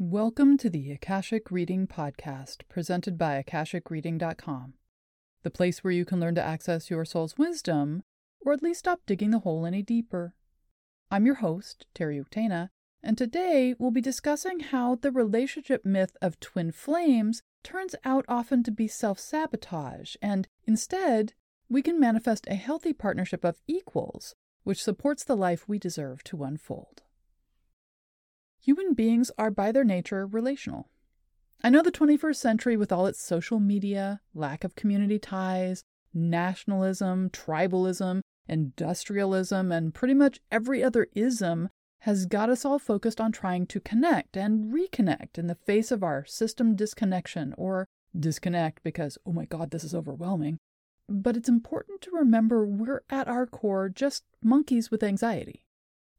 Welcome to the Akashic Reading Podcast, presented by AkashicReading.com, the place where you can learn to access your soul's wisdom, or at least stop digging the hole any deeper. I'm your host, Teri Uktena, and today we'll be discussing how the relationship myth of twin flames turns out often to be self sabotage, and instead, we can manifest a healthy partnership of equals, which supports the life we deserve to unfold. Human beings are by their nature relational. I know the 21st century, with all its social media, lack of community ties, nationalism, tribalism, industrialism, and pretty much every other ism, has got us all focused on trying to connect and reconnect in the face of our system disconnection, or disconnect because, oh my god, this is overwhelming. But it's important to remember we're at our core just monkeys with anxiety.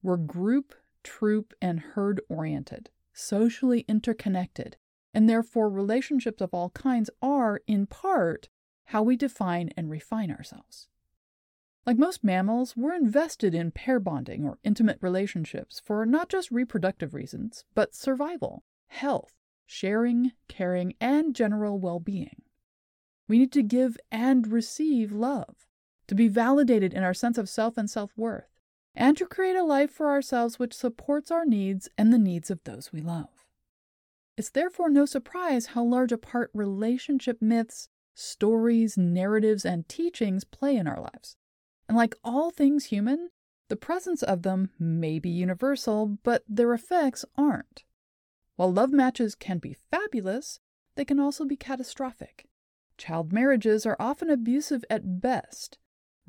We're group troop, and herd oriented, socially interconnected, and therefore relationships of all kinds are, in part, how we define and refine ourselves. Like most mammals, we're invested in pair bonding or intimate relationships for not just reproductive reasons, but survival, health, sharing, caring, and general well being. We need to give and receive love, to be validated in our sense of self and self worth, and to create a life for ourselves which supports our needs and the needs of those we love. It's therefore no surprise how large a part relationship myths, stories, narratives, and teachings play in our lives. And like all things human, the presence of them may be universal, but their effects aren't. While love matches can be fabulous, they can also be catastrophic. Child marriages are often abusive at best,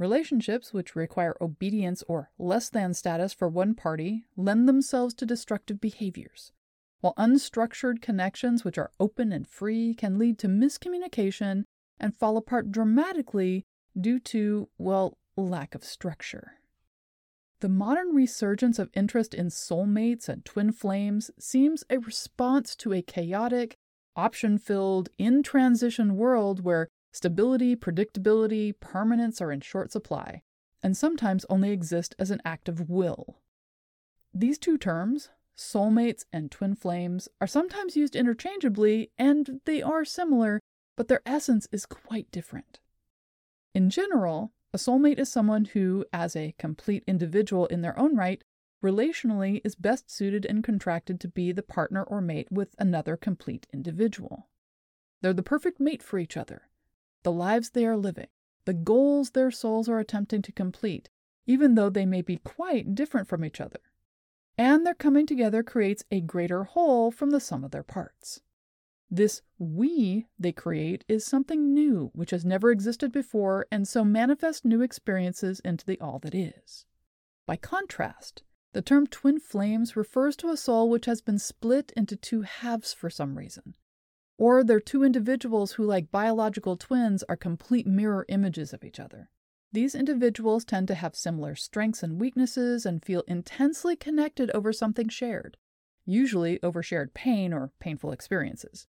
Relationships which require obedience or less than status for one party lend themselves to destructive behaviors, while unstructured connections which are open and free can lead to miscommunication and fall apart dramatically due to, well, lack of structure. The modern resurgence of interest in soulmates and twin flames seems a response to a chaotic, option filled, in transition world where Stability, predictability, permanence are in short supply, and sometimes only exist as an act of will. These two terms, soulmates and twin flames, are sometimes used interchangeably, and they are similar, but their essence is quite different. In general, a soulmate is someone who, as a complete individual in their own right, relationally is best suited and contracted to be the partner or mate with another complete individual. They're the perfect mate for each other, the lives they are living, the goals their souls are attempting to complete, even though they may be quite different from each other. And their coming together creates a greater whole from the sum of their parts. This we they create is something new which has never existed before and so manifests new experiences into the all that is. By contrast, the term twin flames refers to a soul which has been split into two halves for some reason, or they're two individuals who, like biological twins, are complete mirror images of each other. These individuals tend to have similar strengths and weaknesses and feel intensely connected over something shared, usually over shared pain or painful experiences.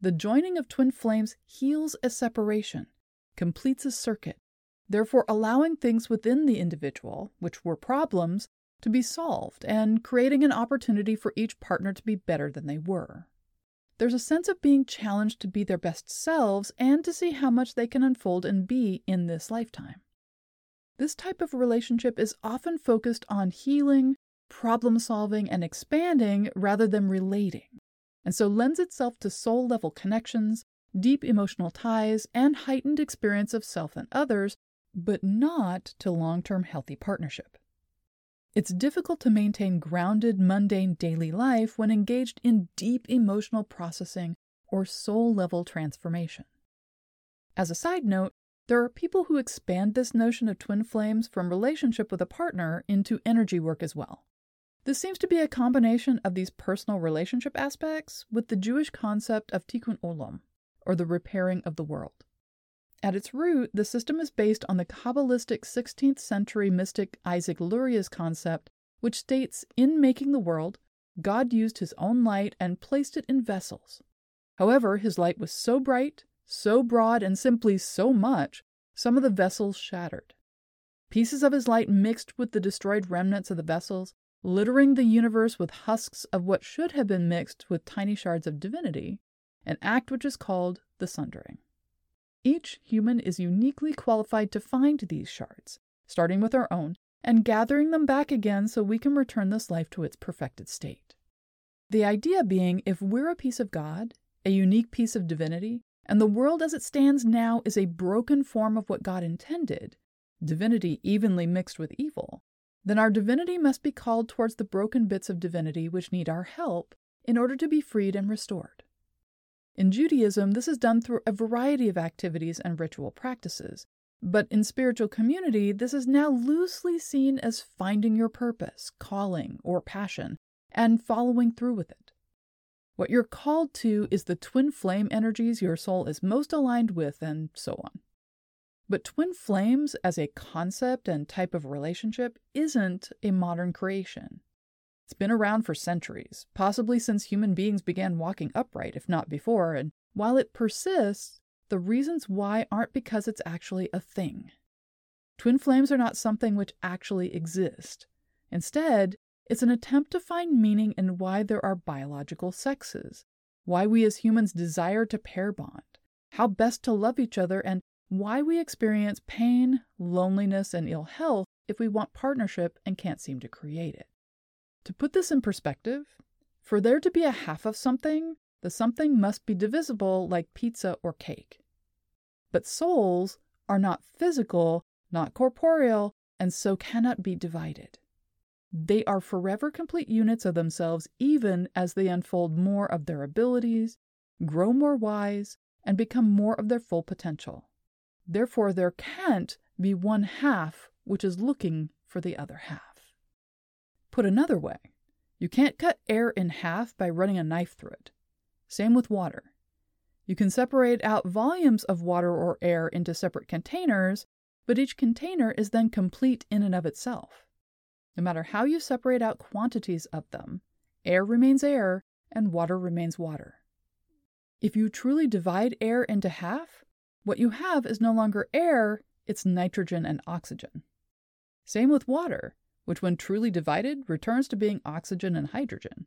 The joining of twin flames heals a separation, completes a circuit, therefore allowing things within the individual, which were problems, to be solved and creating an opportunity for each partner to be better than they were. There's a sense of being challenged to be their best selves and to see how much they can unfold and be in this lifetime. This type of relationship is often focused on healing, problem solving, and expanding rather than relating, and so lends itself to soul level connections, deep emotional ties, and heightened experience of self and others, but not to long term healthy partnership. It's difficult to maintain grounded, mundane daily life when engaged in deep emotional processing or soul level transformation. As a side note, there are people who expand this notion of twin flames from relationship with a partner into energy work as well. This seems to be a combination of these personal relationship aspects with the Jewish concept of tikkun olam, or the repairing of the world. At its root, the system is based on the Kabbalistic 16th century mystic Isaac Luria's concept, which states In making the world, God used his own light and placed it in vessels. However, his light was so bright, so broad, and simply so much, some of the vessels shattered. Pieces of his light mixed with the destroyed remnants of the vessels, littering the universe with husks of what should have been mixed with tiny shards of divinity, an act which is called the sundering. Each human is uniquely qualified to find these shards, starting with our own, and gathering them back again so we can return this life to its perfected state. The idea being if we're a piece of God, a unique piece of divinity, and the world as it stands now is a broken form of what God intended, divinity evenly mixed with evil, then our divinity must be called towards the broken bits of divinity which need our help in order to be freed and restored. In Judaism, this is done through a variety of activities and ritual practices, but in spiritual community, this is now loosely seen as finding your purpose, calling, or passion, and following through with it. What you're called to is the twin flame energies your soul is most aligned with, and so on. But twin flames as a concept and type of relationship isn't a modern creation. It's been around for centuries, possibly since human beings began walking upright, if not before, and while it persists, the reasons why aren't because it's actually a thing. Twin flames are not something which actually exist. Instead, it's an attempt to find meaning in why there are biological sexes, why we as humans desire to pair bond, how best to love each other, and why we experience pain, loneliness, and ill health if we want partnership and can't seem to create it. To put this in perspective, for there to be a half of something, the something must be divisible like pizza or cake. But souls are not physical, not corporeal, and so cannot be divided. They are forever complete units of themselves, even as they unfold more of their abilities, grow more wise, and become more of their full potential. Therefore, there can't be one half which is looking for the other half. Put another way, you can't cut air in half by running a knife through it. Same with water. You can separate out volumes of water or air into separate containers, but each container is then complete in and of itself. No matter how you separate out quantities of them, air remains air and water remains water. If you truly divide air into half, what you have is no longer air, it's nitrogen and oxygen. Same with water, which, when truly divided, returns to being oxygen and hydrogen.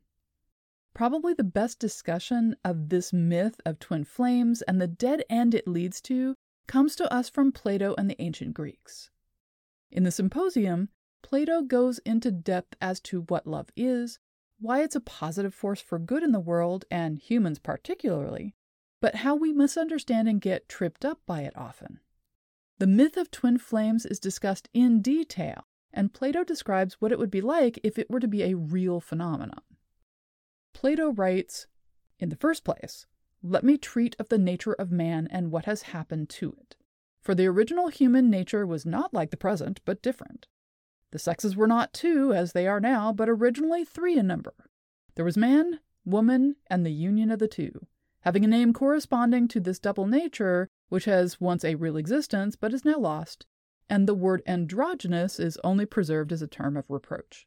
Probably the best discussion of this myth of twin flames and the dead end it leads to comes to us from Plato and the ancient Greeks. In the Symposium, Plato goes into depth as to what love is, why it's a positive force for good in the world, and humans particularly, but how we misunderstand and get tripped up by it often. The myth of twin flames is discussed in detail, and Plato describes what it would be like if it were to be a real phenomenon. Plato writes In the first place, let me treat of the nature of man and what has happened to it. For the original human nature was not like the present, but different. The sexes were not two, as they are now, but originally three in number. There was man, woman, and the union of the two having a name corresponding to this double nature, which has once a real existence but is now lost, and the word androgynous is only preserved as a term of reproach.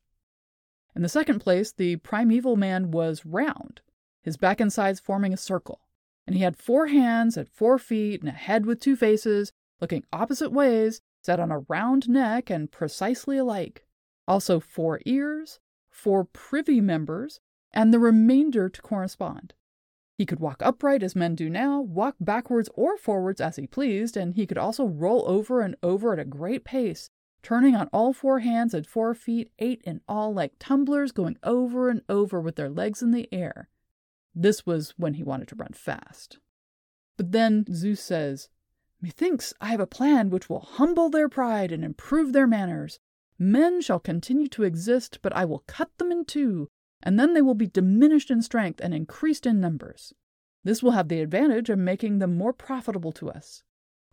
In the second place, the primeval man was round, his back and sides forming a circle, and he had four hands at four feet and a head with two faces, looking opposite ways, set on a round neck and precisely alike. Also, four ears, four privy members, and the remainder to correspond. He could walk upright as men do now, walk backwards or forwards as he pleased, and he could also roll over and over at a great pace, turning on all four hands and four feet, eight in all, like tumblers going over and over with their legs in the air. This was when he wanted to run fast. But then Zeus says, Methinks I have a plan which will humble their pride and improve their manners. Men shall continue to exist, but I will cut them in two, and then they will be diminished in strength and increased in numbers. This will have the advantage of making them more profitable to us.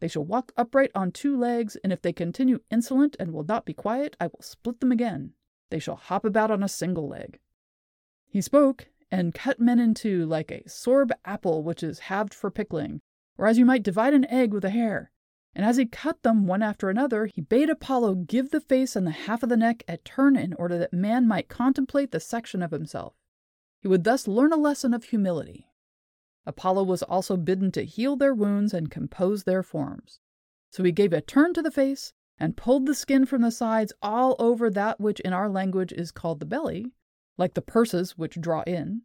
They shall walk upright on two legs, and if they continue insolent and will not be quiet, I will split them again. They shall hop about on a single leg. He spoke, and cut men in two like a sorb apple which is halved for pickling, or as you might divide an egg with a hair. And as he cut them one after another, he bade Apollo give the face and the half of the neck a turn in order that man might contemplate the section of himself. He would thus learn a lesson of humility. Apollo was also bidden to heal their wounds and compose their forms. So he gave a turn to the face and pulled the skin from the sides all over that which in our language is called the belly, like the purses which draw in,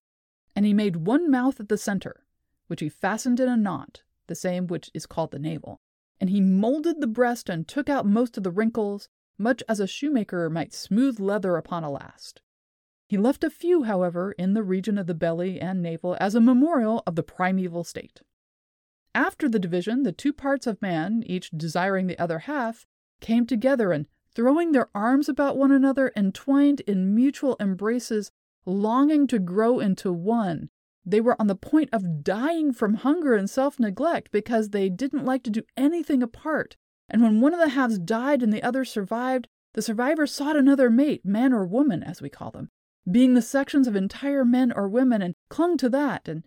and he made one mouth at the center, which he fastened in a knot, the same which is called the navel. And he molded the breast and took out most of the wrinkles, much as a shoemaker might smooth leather upon a last. He left a few, however, in the region of the belly and navel as a memorial of the primeval state. After the division, the two parts of man, each desiring the other half, came together and, throwing their arms about one another, entwined in mutual embraces, longing to grow into one, they were on the point of dying from hunger and self neglect because they didn't like to do anything apart. And when one of the halves died and the other survived, the survivor sought another mate, man or woman, as we call them, being the sections of entire men or women, and clung to that. And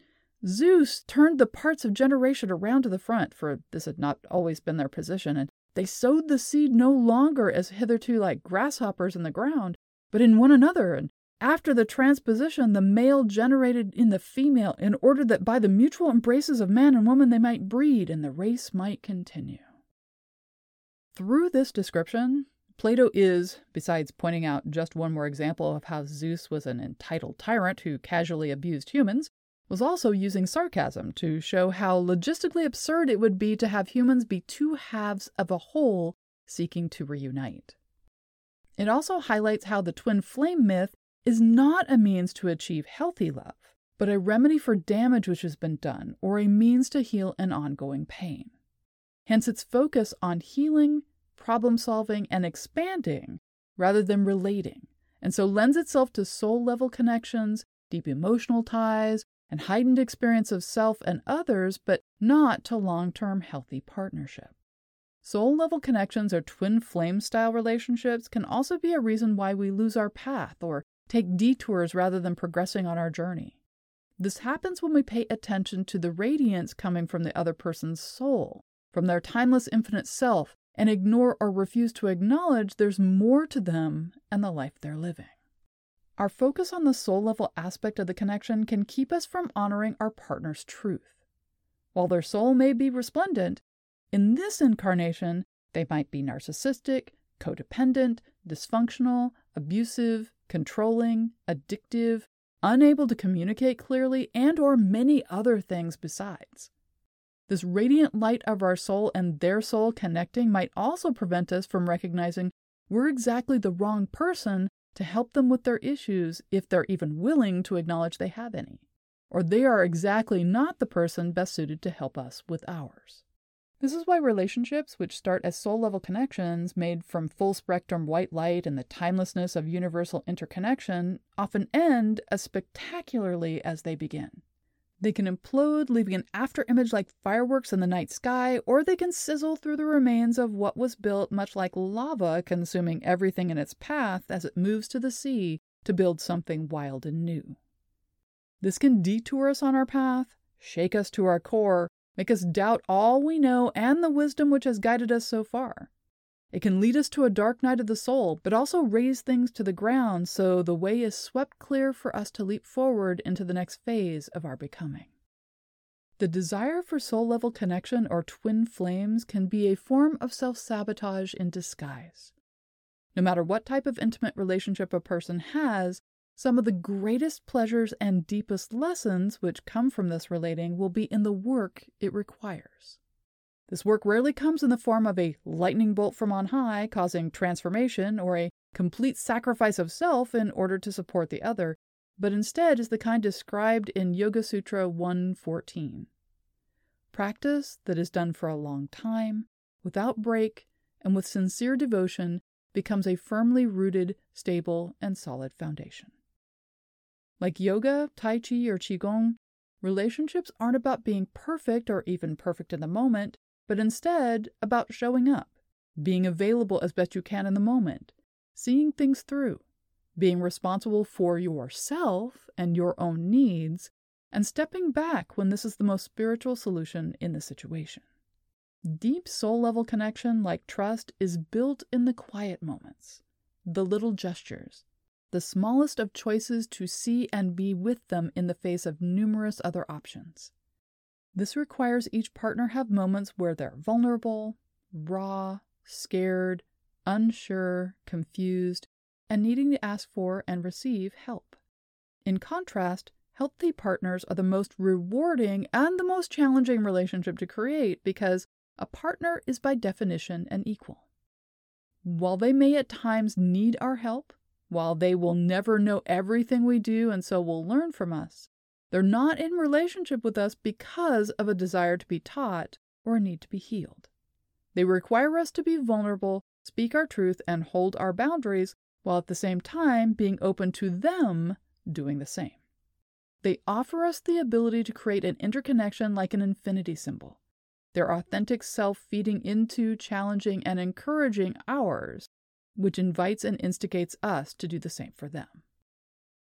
Zeus turned the parts of generation around to the front, for this had not always been their position, and they sowed the seed no longer as hitherto like grasshoppers in the ground, but in one another, and after the transposition, the male generated in the female in order that by the mutual embraces of man and woman they might breed and the race might continue. Through this description, Plato is, besides pointing out just one more example of how Zeus was an entitled tyrant who casually abused humans, was also using sarcasm to show how logistically absurd it would be to have humans be two halves of a whole seeking to reunite. It also highlights how the twin flame myth is not a means to achieve healthy love, but a remedy for damage which has been done or a means to heal an ongoing pain. Hence, its focus on healing, problem solving, and expanding rather than relating, and so lends itself to soul level connections, deep emotional ties, and heightened experience of self and others, but not to long term healthy partnership. Soul level connections or twin flame style relationships can also be a reason why we lose our path or take detours rather than progressing on our journey. This happens when we pay attention to the radiance coming from the other person's soul, from their timeless infinite self, and ignore or refuse to acknowledge there's more to them and the life they're living. Our focus on the soul level aspect of the connection can keep us from honoring our partner's truth. While their soul may be resplendent, in this incarnation, they might be narcissistic, codependent, dysfunctional, abusive, controlling, addictive, unable to communicate clearly, and or many other things besides. This radiant light of our soul and their soul connecting might also prevent us from recognizing we're exactly the wrong person to help them with their issues if they're even willing to acknowledge they have any, or they are exactly not the person best suited to help us with ours. This is why relationships, which start as soul level connections made from full spectrum white light and the timelessness of universal interconnection, often end as spectacularly as they begin. They can implode, leaving an afterimage like fireworks in the night sky, or they can sizzle through the remains of what was built much like lava, consuming everything in its path as it moves to the sea to build something wild and new. This can detour us on our path, shake us to our core, make us doubt all we know and the wisdom which has guided us so far. It can lead us to a dark night of the soul, but also raze things to the ground so the way is swept clear for us to leap forward into the next phase of our becoming. The desire for soul level connection or twin flames can be a form of self sabotage in disguise. No matter what type of intimate relationship a person has, some of the greatest pleasures and deepest lessons which come from this relating will be in the work it requires. This work rarely comes in the form of a lightning bolt from on high causing transformation or a complete sacrifice of self in order to support the other, but instead is the kind described in Yoga Sutra 114. Practice that is done for a long time, without break, and with sincere devotion becomes a firmly rooted, stable, and solid foundation. Like yoga, Tai Chi, or Qigong, relationships aren't about being perfect or even perfect in the moment, but instead about showing up, being available as best you can in the moment, seeing things through, being responsible for yourself and your own needs, and stepping back when this is the most spiritual solution in the situation. Deep soul level connection, like trust, is built in the quiet moments, the little gestures, the smallest of choices to see and be with them in the face of numerous other options. This requires each partner have moments where they're vulnerable, raw, scared, unsure, confused, and needing to ask for and receive help. In contrast, healthy partners are the most rewarding and the most challenging relationship to create because a partner is by definition an equal. While they may at times need our help, while they will never know everything we do and so will learn from us, they're not in relationship with us because of a desire to be taught or a need to be healed. They require us to be vulnerable, speak our truth, and hold our boundaries, while at the same time being open to them doing the same. They offer us the ability to create an interconnection like an infinity symbol, their authentic self feeding into, challenging, and encouraging ours, which invites and instigates us to do the same for them.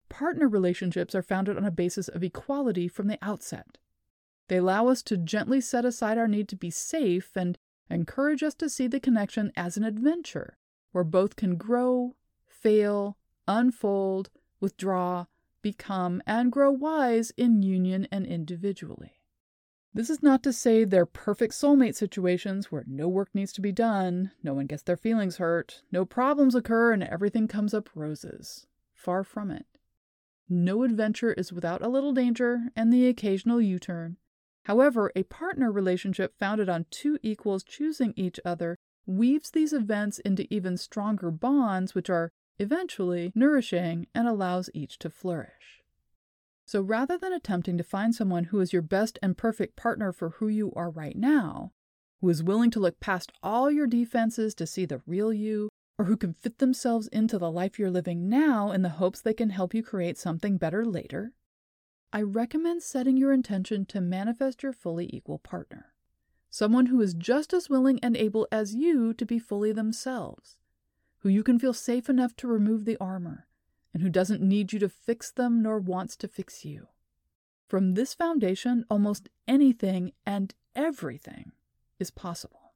Partner relationships are founded on a basis of equality from the outset. They allow us to gently set aside our need to be safe and encourage us to see the connection as an adventure where both can grow, fail, unfold, withdraw, become, and grow wise in union and individually. This is not to say they're perfect soulmate situations where no work needs to be done, no one gets their feelings hurt, no problems occur, and everything comes up roses. Far from it. No adventure is without a little danger and the occasional U turn. However, a partner relationship founded on two equals choosing each other weaves these events into even stronger bonds, which are eventually nourishing and allows each to flourish. So rather than attempting to find someone who is your best and perfect partner for who you are right now, who is willing to look past all your defenses to see the real you, or who can fit themselves into the life you're living now in the hopes they can help you create something better later, I recommend setting your intention to manifest your fully equal partner. Someone who is just as willing and able as you to be fully themselves, who you can feel safe enough to remove the armor, and who doesn't need you to fix them nor wants to fix you. From this foundation, almost anything and everything is possible.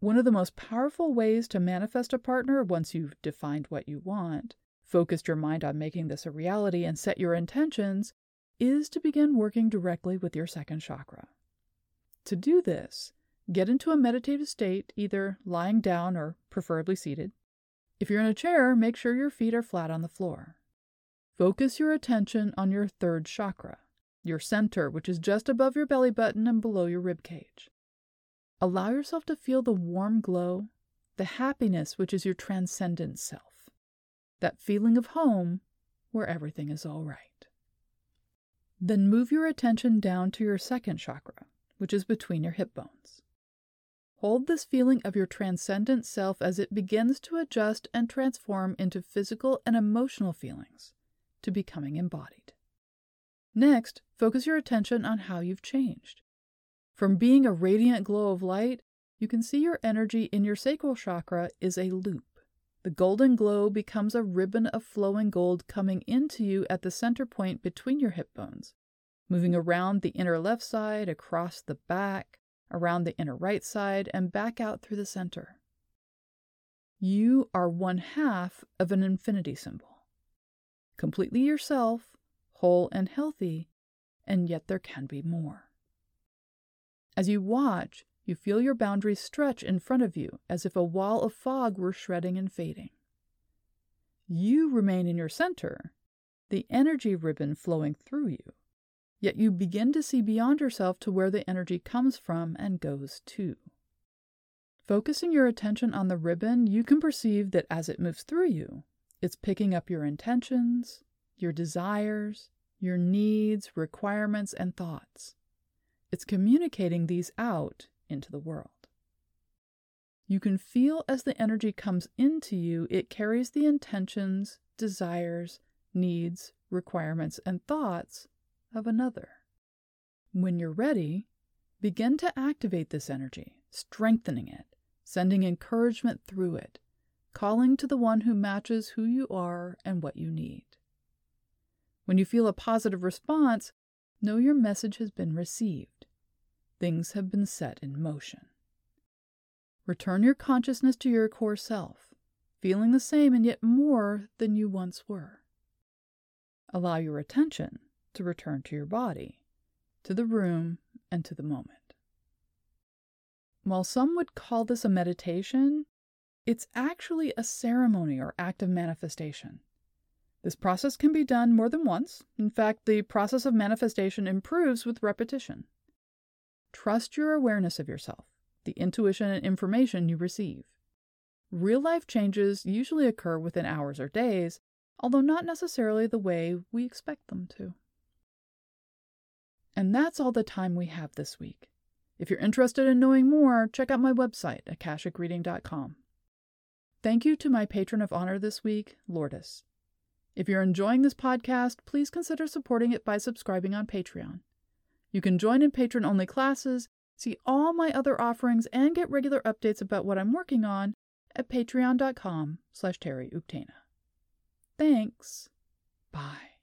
One of the most powerful ways to manifest a partner once you've defined what you want, focused your mind on making this a reality, and set your intentions is to begin working directly with your second chakra. To do this, get into a meditative state, either lying down or preferably seated. If you're in a chair, make sure your feet are flat on the floor. Focus your attention on your third chakra, your center, which is just above your belly button and below your rib cage. Allow yourself to feel the warm glow, the happiness, which is your transcendent self, that feeling of home where everything is all right. Then move your attention down to your second chakra, which is between your hip bones. Hold this feeling of your transcendent self as it begins to adjust and transform into physical and emotional feelings to becoming embodied. Next, focus your attention on how you've changed. From being a radiant glow of light, you can see your energy in your sacral chakra is a loop. The golden glow becomes a ribbon of flowing gold coming into you at the center point between your hip bones, moving around the inner left side, across the back, around the inner right side, and back out through the center. You are one half of an infinity symbol. Completely yourself, whole and healthy, and yet there can be more. As you watch, you feel your boundaries stretch in front of you as if a wall of fog were shredding and fading. You remain in your center, the energy ribbon flowing through you. Yet you begin to see beyond yourself to where the energy comes from and goes to. Focusing your attention on the ribbon, you can perceive that as it moves through you, it's picking up your intentions, your desires, your needs, requirements, and thoughts. It's communicating these out into the world. You can feel as the energy comes into you, it carries the intentions, desires, needs, requirements, and thoughts of another. When you're ready, begin to activate this energy, strengthening it, sending encouragement through it, calling to the one who matches who you are and what you need. When you feel a positive response, know your message has been received. Things have been set in motion. Return your consciousness to your core self, feeling the same and yet more than you once were. Allow your attention to return to your body, to the room, and to the moment. While some would call this a meditation, It's actually a ceremony or act of manifestation. This process can be done more than once. In fact, the process of manifestation improves with repetition. Trust your awareness of yourself, the intuition and information you receive. Real life changes usually occur within hours or days, although not necessarily the way we expect them to. And that's all the time we have this week. If you're interested in knowing more, check out my website, akashicreading.com. Thank you to my patron of honor this week, Lourdes. If you're enjoying this podcast, please consider supporting it by subscribing on Patreon. You can join in patron only classes, see all my other offerings, and get regular updates about what I'm working on at patreon.com slash Terry Thanks. Bye.